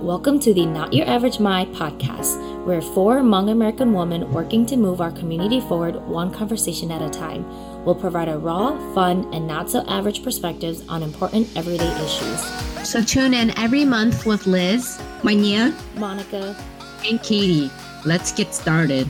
Welcome to the Not Your Average Mai podcast. We're four Hmong American women working to move our community forward one conversation at a time. We'll provide a raw, fun, and not so average perspectives on important everyday issues. So tune in every month with Liz, Manya, Monica, and Katie. Let's get started.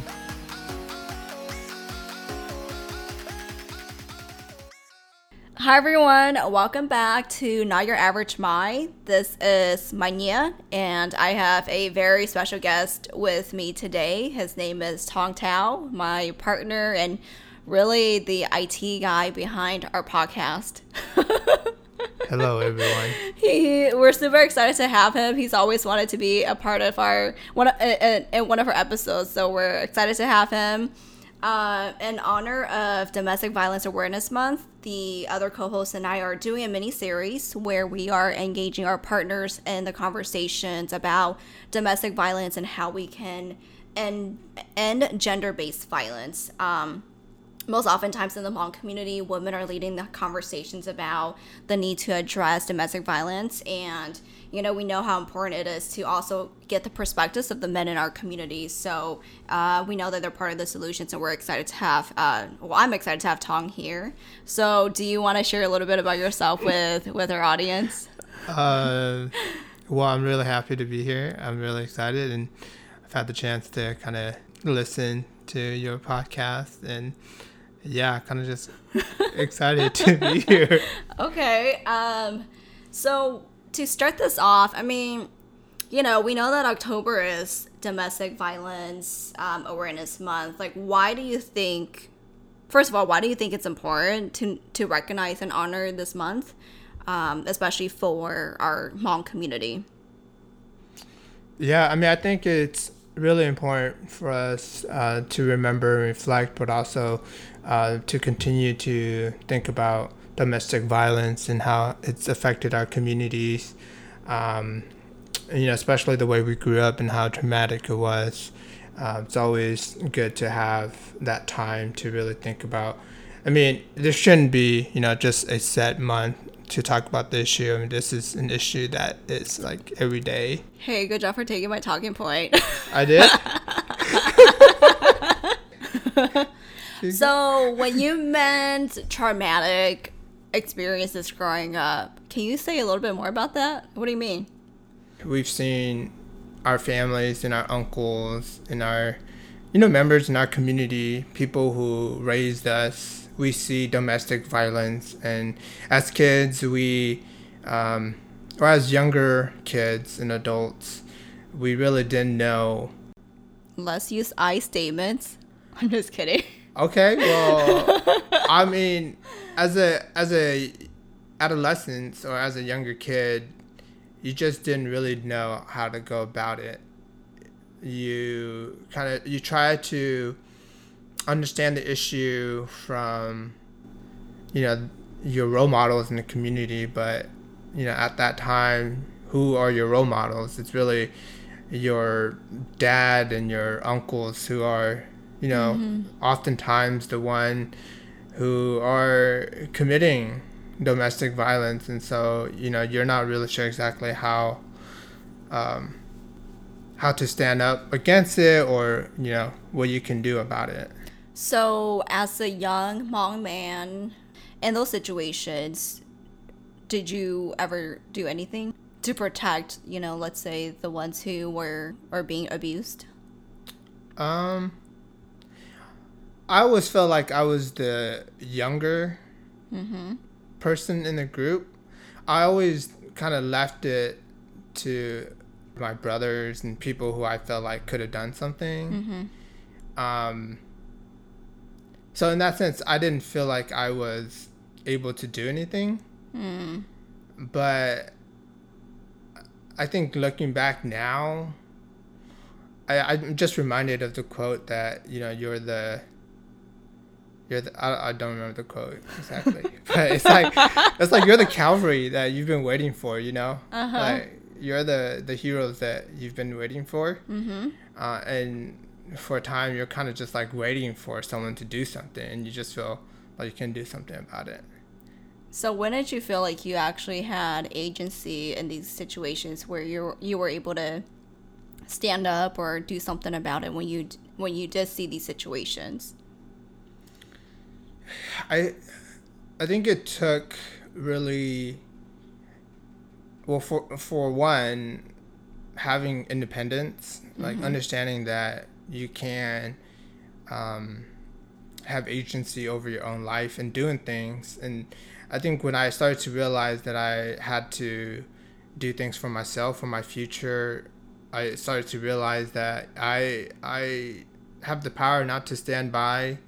Hi everyone, welcome back to Not Your Average Mai. This is Manya, and I have a very special guest with me today. His name is Tong Thao, my partner and really the IT guy behind our podcast. Hello, everyone. he, we're super excited to have him. He's always wanted to be a part of our one in, in one of our episodes, so we're excited to have him. Uh, in honor of Domestic Violence Awareness Month, the other co hosts and I are doing a mini series where we are engaging our partners in the conversations about domestic violence and how we can end, end gender based violence. Um, most oftentimes in the Hmong community, women are leading the conversations about the need to address domestic violence. And, you know, we know how important it is to also get the perspectives of the men in our community. So uh, we know that they're part of the solutions, and we're excited to have, uh, well, I'm excited to have Tong here. So do you want to share a little bit about yourself with, with our audience? Uh, well, I'm really happy to be here. I'm really excited, and I've had the chance to kind of listen to your podcast and yeah, kind of just excited to be here. Okay. Um, so to start this off, I mean, you know, we know that October is Domestic Violence um, Awareness Month. Like, why do you think? First of all, why do you think it's important to to recognize and honor this month, um, especially for our Hmong community? Yeah, I mean, I think it's really important for us uh, to remember and reflect, but also uh, to continue to think about domestic violence and how it's affected our communities. Um, you know, especially the way we grew up and how traumatic it was. Uh, it's always good to have that time to really think about. I mean, this shouldn't be, you know, just a set month to talk about the issue. I mean, this is an issue that is like every day. Hey, good job for taking my talking point. I did. so, when you meant traumatic experiences growing up, can you say a little bit more about that? What do you mean? We've seen our families and our uncles and our, you know, members in our community, people who raised us we see domestic violence, and as kids, we, um, or as younger kids and adults, we really didn't know. Let's use I statements. I'm just kidding. Okay, well, I mean, as a as a adolescent or as a younger kid, you just didn't really know how to go about it. You kind of you try to understand the issue from you know your role models in the community but you know at that time who are your role models it's really your dad and your uncles who are you know mm-hmm. oftentimes the one who are committing domestic violence and so you know you're not really sure exactly how um, how to stand up against it or you know what you can do about it so, as a young Hmong man in those situations, did you ever do anything to protect, you know, let's say the ones who were are being abused? Um, I always felt like I was the younger mm-hmm. person in the group. I always kind of left it to my brothers and people who I felt like could have done something. Mm-hmm. Um, so in that sense, I didn't feel like I was able to do anything. Mm. But I think looking back now, I, I'm just reminded of the quote that you know you're the you're the I, I don't remember the quote exactly, but it's like it's like you're the cavalry that you've been waiting for. You know, uh-huh. like you're the the heroes that you've been waiting for, mm-hmm. uh, and for a time you're kind of just like waiting for someone to do something and you just feel like you can do something about it So when did you feel like you actually had agency in these situations where you you were able to stand up or do something about it when you when you did see these situations? I I think it took really well for for one having independence, like Mm-hmm. understanding that you can um, have agency over your own life and doing things. And I think when I started to realize that I had to do things for myself, for my future, I started to realize that I I have the power not to stand by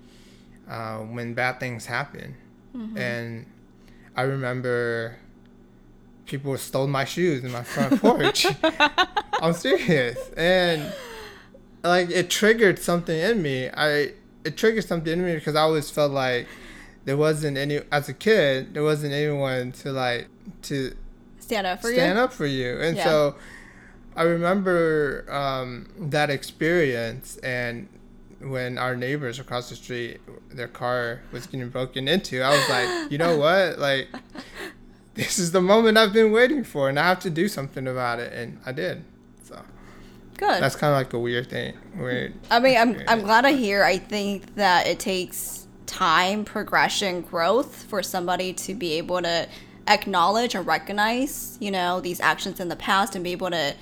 uh, when bad things happen. And I remember people stole my shoes in my front porch. I'm serious. And like it triggered something in me. I it triggered something in me because I always felt like there wasn't any as a kid, there wasn't anyone to like to Stand up for stand you. up for you. And Yeah. so I remember um, that experience and when our neighbors across the street their car was getting broken into, I was like, you know what? Like this is the moment I've been waiting for and I have to do something about it and I did. So Good. that's kind of like a weird thing. Weird. I mean, I'm I'm glad I hear. I think that it takes time, progression, growth for somebody to be able to acknowledge and recognize, you know, these actions in the past and be able to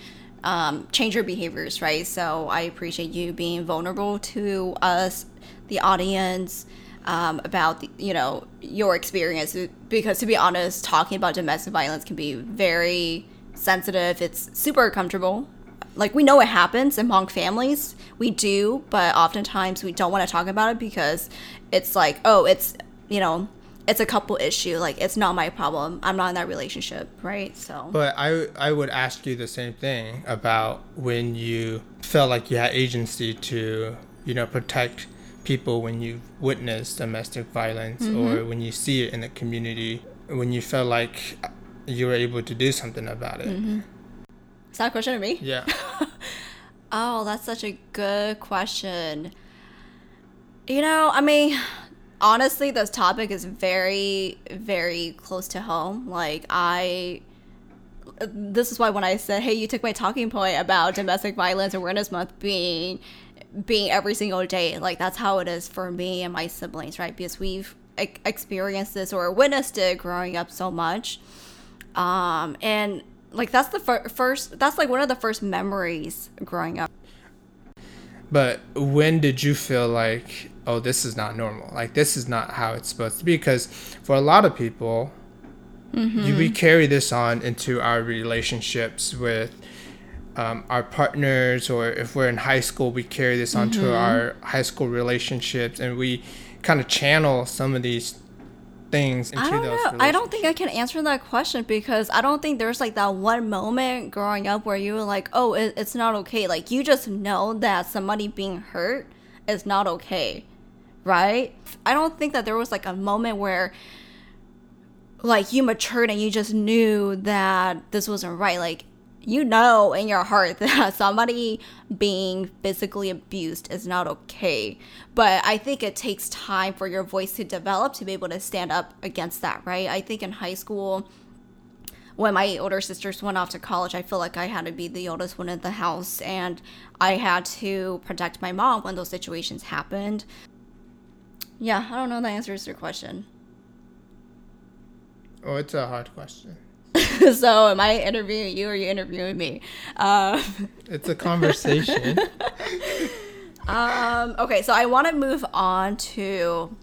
um, change your behaviors, right? So I appreciate you being vulnerable to us, the audience, um, about the, you know your experience. Because to be honest, talking about domestic violence can be very sensitive. It's super uncomfortable like we know it happens among families we do but oftentimes we don't want to talk about it because it's like oh it's you know it's a couple issue like it's not my problem. I'm not in that relationship right? So. But I I would ask you the same thing about when you felt like you had agency to you know protect people when you witness domestic violence or mm-hmm. when you see it in the community when you felt like you were able to do something about it. Mm-hmm. is that a question to me? Yeah. oh that's such a good question. You know i mean honestly this topic is very very close to home like i this is why when I said, "Hey, you took my talking point about domestic violence awareness month being being every single day," like that's how it is for me and my siblings, right? Because we've experienced this or witnessed it growing up so much, um, and like that's the fir- first. That's like one of the first memories growing up. But when did you feel like, oh, this is not normal? Like this is not how it's supposed to be? Because for a lot of people, you, we carry this on into our relationships with um, our partners, or if we're in high school, we carry this onto our high school relationships, and we kind of channel some of these things into I don't those. know. I don't think I can answer that question because I don't think there's like that one moment growing up where you were like, oh, it, it's not okay. Like you just know that somebody being hurt is not okay, right? I don't think that there was like a moment where like you matured and you just knew that this wasn't right. Like you know in your heart that somebody being physically abused is not okay. But I think it takes time for your voice to develop to be able to stand up against that, right? I think in high school, when my older sisters went off to college, I feel like I had to be the oldest one in the house and I had to protect my mom when those situations happened. Yeah, I don't know that answers your question. Oh, it's a hard question. so am I interviewing you or are you interviewing me? Um, It's a conversation. um, okay, so I want to move on to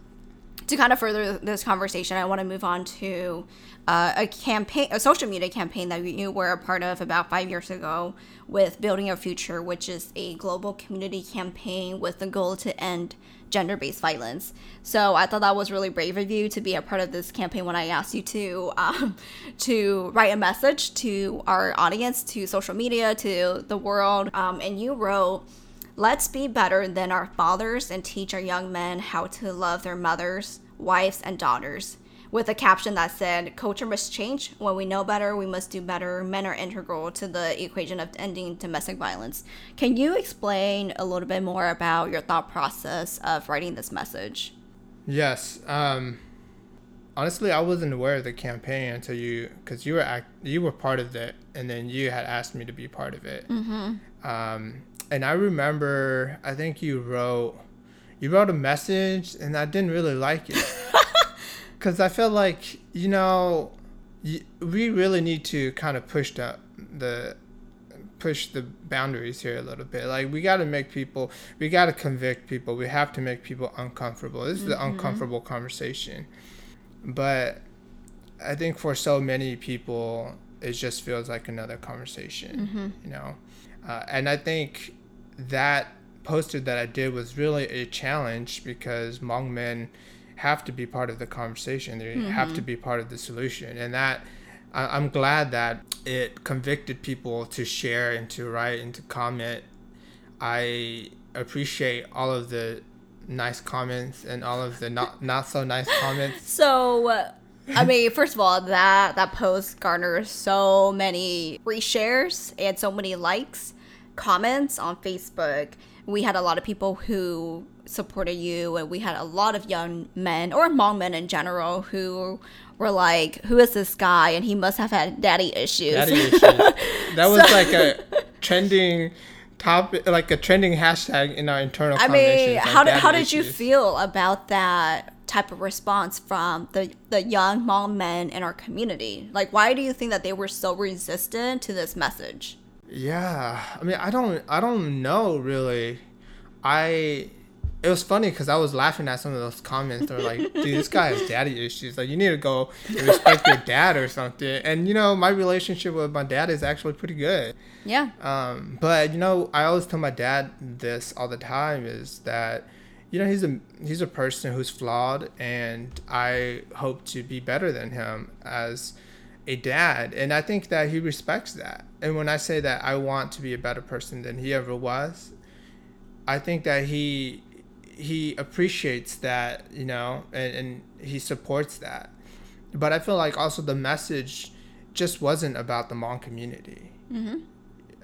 to kind of further this conversation. I want to move on to uh, a campaign, a social media campaign that you were a part of about five years ago with Building a Future, which is a global community campaign with the goal to end gender-based violence. So I thought that was really brave of you to be a part of this campaign when I asked you to um, to write a message to our audience, to social media, to the world, um, and you wrote. Let's be better than our fathers and teach our young men how to love their mothers, wives, and daughters. With a caption that said, Culture must change. When we know better, we must do better. Men are integral to the equation of ending domestic violence. Can you explain a little bit more about your thought process of writing this message? Yes. Um, honestly, I wasn't aware of the campaign until you, because you were act, you were part of it, and then you had asked me to be part of it. Mm-hmm. Um, and I remember, I think you wrote, you wrote a message, and I didn't really like it, because I felt like you know, we really need to kind of push the the push the boundaries here a little bit. Like we got to make people, we got to convict people. We have to make people uncomfortable. This is the mm-hmm. uncomfortable conversation. But I think for so many people, it just feels like another conversation, mm-hmm. you know. Uh, and I think that poster that I did was really a challenge because Hmong men have to be part of the conversation. They have to be part of the solution, and that I- I'm glad that it convicted people to share and to write and to comment. I appreciate all of the nice comments and all of the not not so nice comments. So, uh, I mean, first of all, that that post garnered so many reshares and so many likes, comments on Facebook. We had a lot of people who supported you, and we had a lot of young men or Hmong men in general who were like, "Who is this guy?" And he must have had daddy issues. Daddy issues. That was like a trending topic, like a trending hashtag in our internal. I mean, how did how did you feel about that type of response from the the young Hmong men in our community? Like, why do you think that they were so resistant to this message? Yeah, I mean, I don't, I don't know really. I, it was funny because I was laughing at some of those comments. They're like, "Dude, this guy has daddy issues. Like, you need to go respect your dad or something." And you know, my relationship with my dad is actually pretty good. Yeah. Um, but you know, I always tell my dad this all the time is that, you know, he's a he's a person who's flawed, and I hope to be better than him as a dad, and I think that he respects that. And when I say that I want to be a better person than he ever was, I think that he he appreciates that, you know, and, and he supports that. But I feel like also the message just wasn't about the Hmong community. Mm-hmm.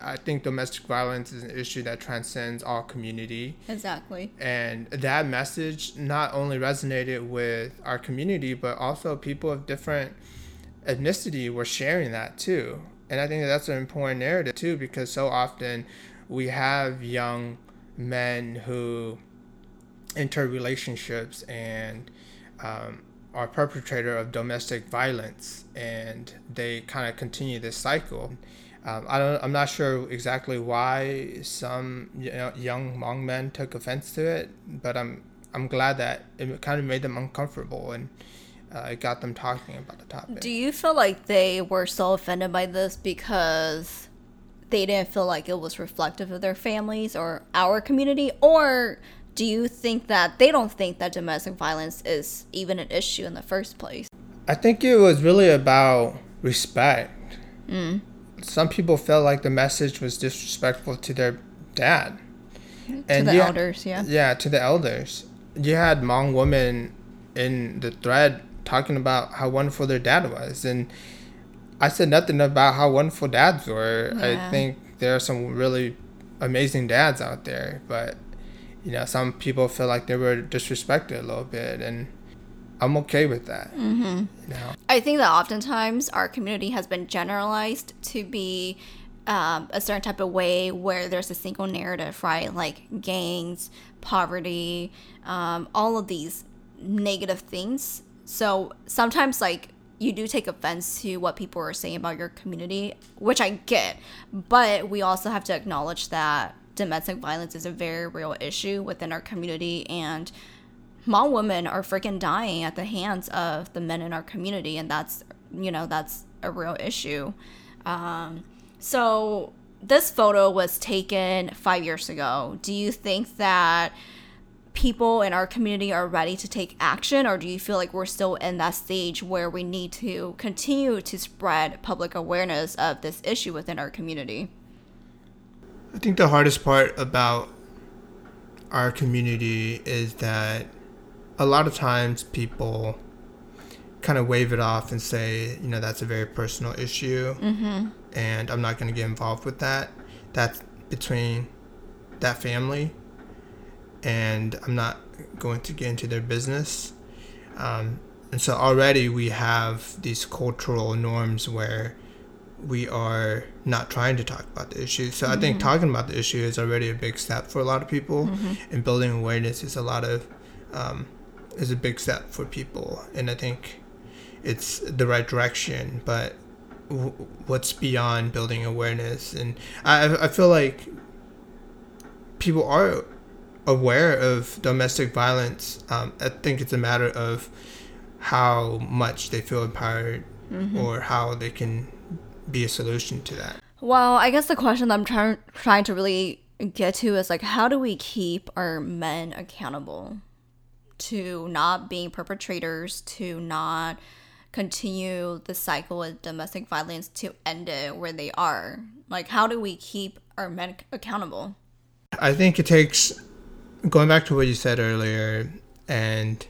I think domestic violence is an issue that transcends all community. Exactly. And that message not only resonated with our community, but also people of different ethnicity were sharing that too. And I think that that's an important narrative too, because so often we have young men who enter relationships and um, are perpetrator of domestic violence, and they kind of continue this cycle. Um, I don't. I'm not sure exactly why some you know, young Hmong men took offense to it, but I'm I'm glad that it kind of made them uncomfortable and uh, got them talking about the topic. Do you feel like they were so offended by this because they didn't feel like it was reflective of their families or our community? Or do you think that they don't think that domestic violence is even an issue in the first place? I think it was really about respect. Some people felt like the message was disrespectful to their dad. to the you- elders, yeah. Yeah, to the elders. You had Hmong women in the thread talking about how wonderful their dad was, and I said nothing about how wonderful dads were. I think there are some really amazing dads out there, but you know, some people feel like they were disrespected a little bit, and I'm okay with that. Mm-hmm. You know, I think that oftentimes our community has been generalized to be um, a certain type of way where there's a single narrative, right? Like gangs, poverty, um, all of these negative things. So sometimes, like, you do take offense to what people are saying about your community, which I get. But we also have to acknowledge that domestic violence is a very real issue within our community and Hmong women are freaking dying at the hands of the men in our community, and that's you know that's a real issue. Um, so this photo was taken five years ago. Do you think that people in our community are ready to take action, or do you feel like we're still in that stage where we need to continue to spread public awareness of this issue within our community? I think the hardest part about our community is that a lot of times people kind of wave it off and say, you know, that's a very personal issue, mm-hmm. and I'm not going to get involved with that. That's between that family, and I'm not going to get into their business. Um, and so already we have these cultural norms where we are not trying to talk about the issue. So I think talking about the issue is already a big step for a lot of people, and building awareness is a lot of um, is a big step for people. And I think it's the right direction. But w- what's beyond building awareness? And I I feel like people are aware of domestic violence. Um, I think it's a matter of how much they feel empowered or how they can be a solution to that. Well, I guess the question that I'm trying trying to really get to is like how do we keep our men accountable to not being perpetrators, to not continue the cycle of domestic violence to end it where they are? Like how do we keep our men accountable? I think it takes going back to what you said earlier and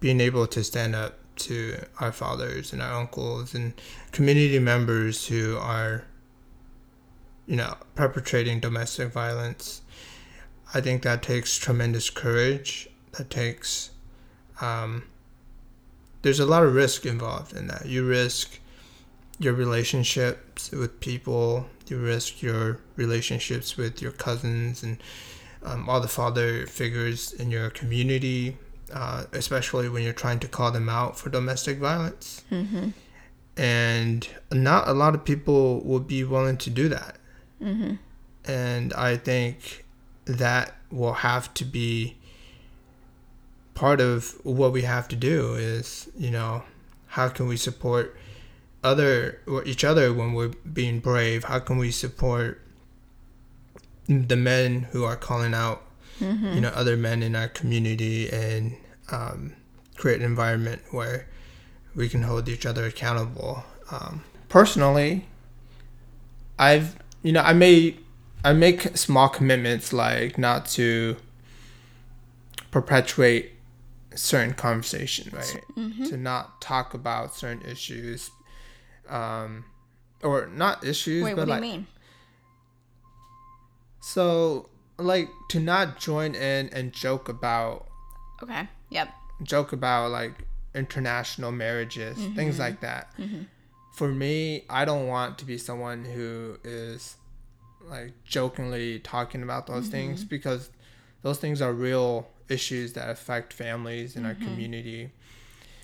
being able to stand up to our fathers and our uncles and community members who are you know perpetrating domestic violence i think that takes tremendous courage. That takes um, there's a lot of risk involved in that. You risk your relationships with people. You risk your relationships with your cousins and um, all the father figures in your community uh, especially when you're trying to call them out for domestic violence. Mm-hmm. And not a lot of people will be willing to do that. Mm-hmm. And I think that will have to be part of what we have to do is, you know, how can we support other or each other when we're being brave? How can we support the men who are calling out Mm-hmm. you know other men in our community and um, create an environment where we can hold each other accountable um, personally i've you know i made i make small commitments like not to perpetuate certain conversation right Mm-hmm. to not talk about certain issues um, or not issues Wait, but what do you mean? So like to not join in and joke about Okay. Yep. joke about like international marriages, mm-hmm. things like that. Mm-hmm. For me, I don't want to be someone who is like jokingly talking about those mm-hmm. things because those things are real issues that affect families in our community.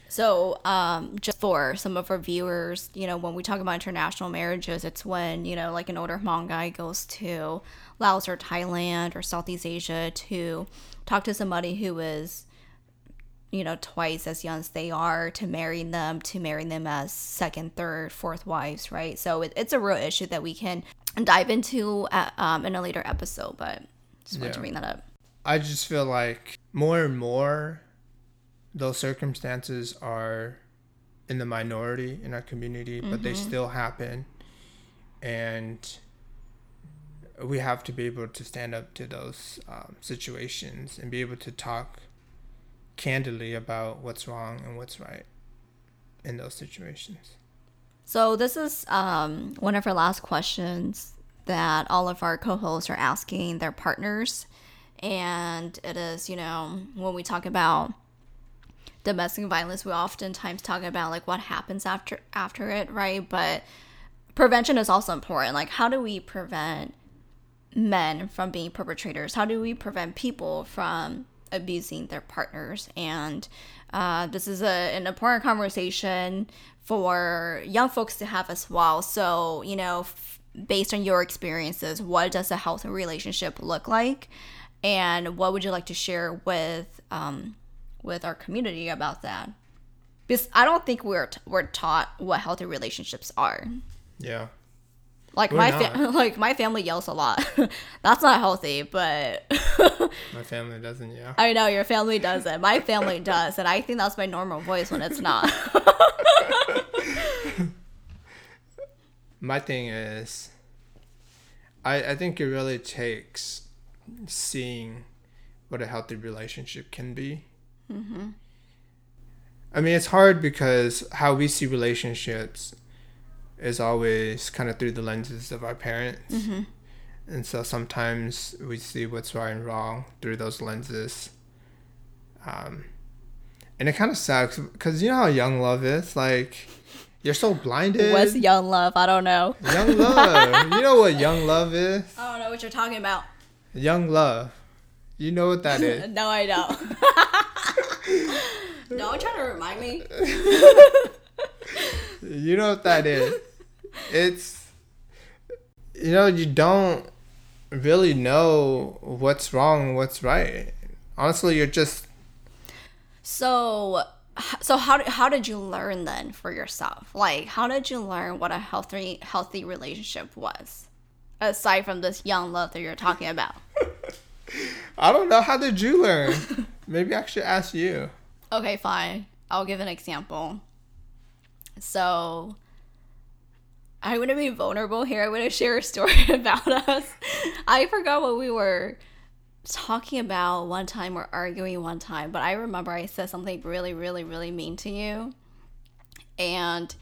So, um, just for some of our viewers, you know, when we talk about international marriages, it's when, you know, like an older Hmong guy goes to Laos or Thailand or Southeast Asia to talk to somebody who is, you know, twice as young as they are to marry them, to marry them as second, third, fourth wives, right? So it, it's a real issue that we can dive into at, um, in a later episode, but just wanted to bring that up. I just feel like more and more those circumstances are in the minority in our community, but they still happen. And we have to be able to stand up to those um, situations and be able to talk candidly about what's wrong and what's right in those situations. So this is um, one of our last questions that all of our co-hosts are asking their partners, and it is, you know, when we talk about domestic violence, we oftentimes talk about like what happens after after it, right? But prevention is also important. Like, how do we prevent men from being perpetrators? How do we prevent people from abusing their partners? And uh, this is a, an important conversation for young folks to have as well. So, you know, f- based on your experiences, what does a healthy relationship look like? And what would you like to share with um, with our community about that? Because I don't think we're t- we're taught what healthy relationships are. Yeah. Like We're my fa- like my family yells a lot. That's not healthy, but My family doesn't, yeah. I know your family doesn't. My family does, and I think that's my normal voice when it's not. my thing is I, I think it really takes seeing what a healthy relationship can be mm-hmm. i mean it's hard because how we see relationships is always kind of through the lenses of our parents and so sometimes we see what's right and wrong through those lenses um, and it kind of sucks because you know how young love is. Like, you're so blinded. What's young love? I don't know. young love? you know what young love is? I don't know what you're talking about. Young love. You know what that is? No, I don't. no, I'm trying to remind me. you know what that is? It's you know you don't really know what's wrong, what's right. Honestly, you're just So, so how did how did you learn then for yourself? Like, how did you learn what a healthy healthy relationship was, aside from this young love that you're talking about? I don't know. How did you learn? Maybe I should ask you. Okay, fine. I'll give an example. So, I'm gonna be vulnerable here. I'm gonna share a story about us. I forgot what we were talking about one time or arguing one time, but I remember I said something really, really, really mean to you. And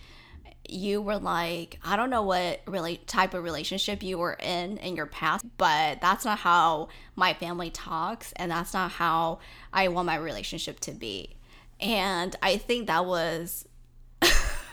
you were like, I don't know what really type of relationship you were in in your past, but that's not how my family talks, and that's not how I want my relationship to be. And I think that was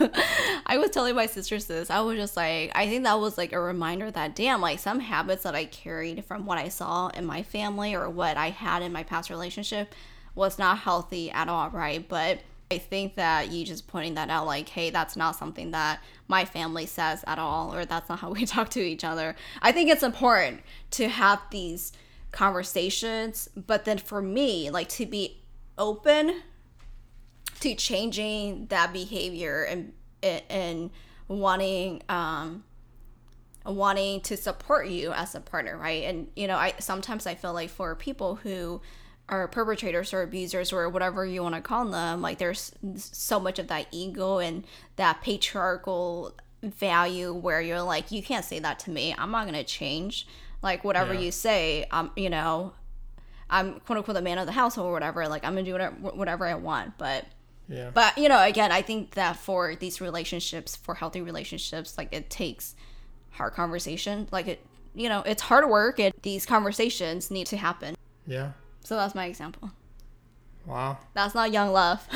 I was telling my sisters this. I was just like, I think that was like a reminder that, damn, like some habits that I carried from what I saw in my family or what I had in my past relationship was not healthy at all, right? But I think that you just pointing that out, like, hey, that's not something that my family says at all, or that's not how we talk to each other. I think it's important to have these conversations, but then for me, like, to be open to changing that behavior and and wanting um wanting to support you as a partner right and you know i sometimes i feel like for people who are perpetrators or abusers or whatever you want to call them like there's so much of that ego and that patriarchal value where you're like you can't say that to me i'm not going to change like whatever Yeah. you say um you know i'm quote unquote the man of the household or whatever like i'm gonna do whatever, whatever i want but Yeah. but you know again i think that for these relationships for healthy relationships like it takes hard conversation like it you know it's hard work and these conversations need to happen yeah. So that's my example Wow. that's not young love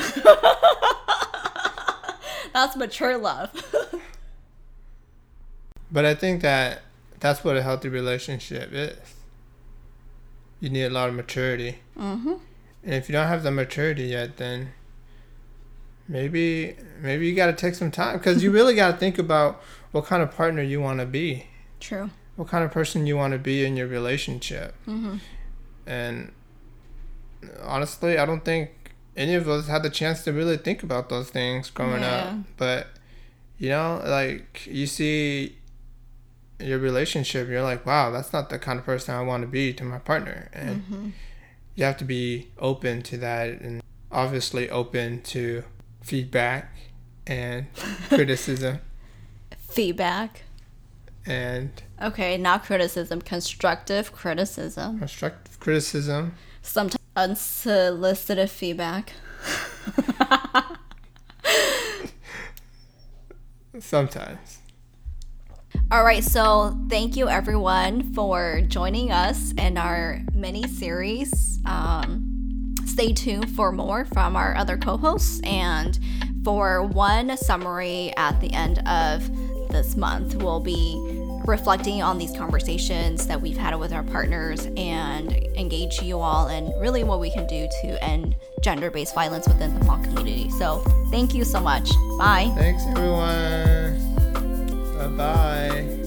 that's mature love But I think that that's what a healthy relationship is. You need a lot of maturity. mm-hmm. And if you don't have the maturity yet, then maybe maybe you got to take some time because you really got to think about what kind of partner you want to be, true what kind of person you want to be in your relationship. mm-hmm. And honestly, I don't think any of us had the chance to really think about those things growing Yeah. up. But you know, like you see your relationship, you're like, wow, that's not the kind of person I want to be to my partner. And Mm-hmm. you have to be open to that and obviously open to feedback and criticism feedback and okay not criticism constructive criticism constructive criticism. sometimes unsolicited feedback Sometimes. All right, so thank you everyone for joining us in our mini series. Um, stay tuned for more from our other co hosts and for one summary at the end of this month. We'll be reflecting on these conversations that we've had with our partners and engage you all in really what we can do to end gender based violence within the Hmong community. So, thank you so much. Bye. Thanks, everyone. Bye bye.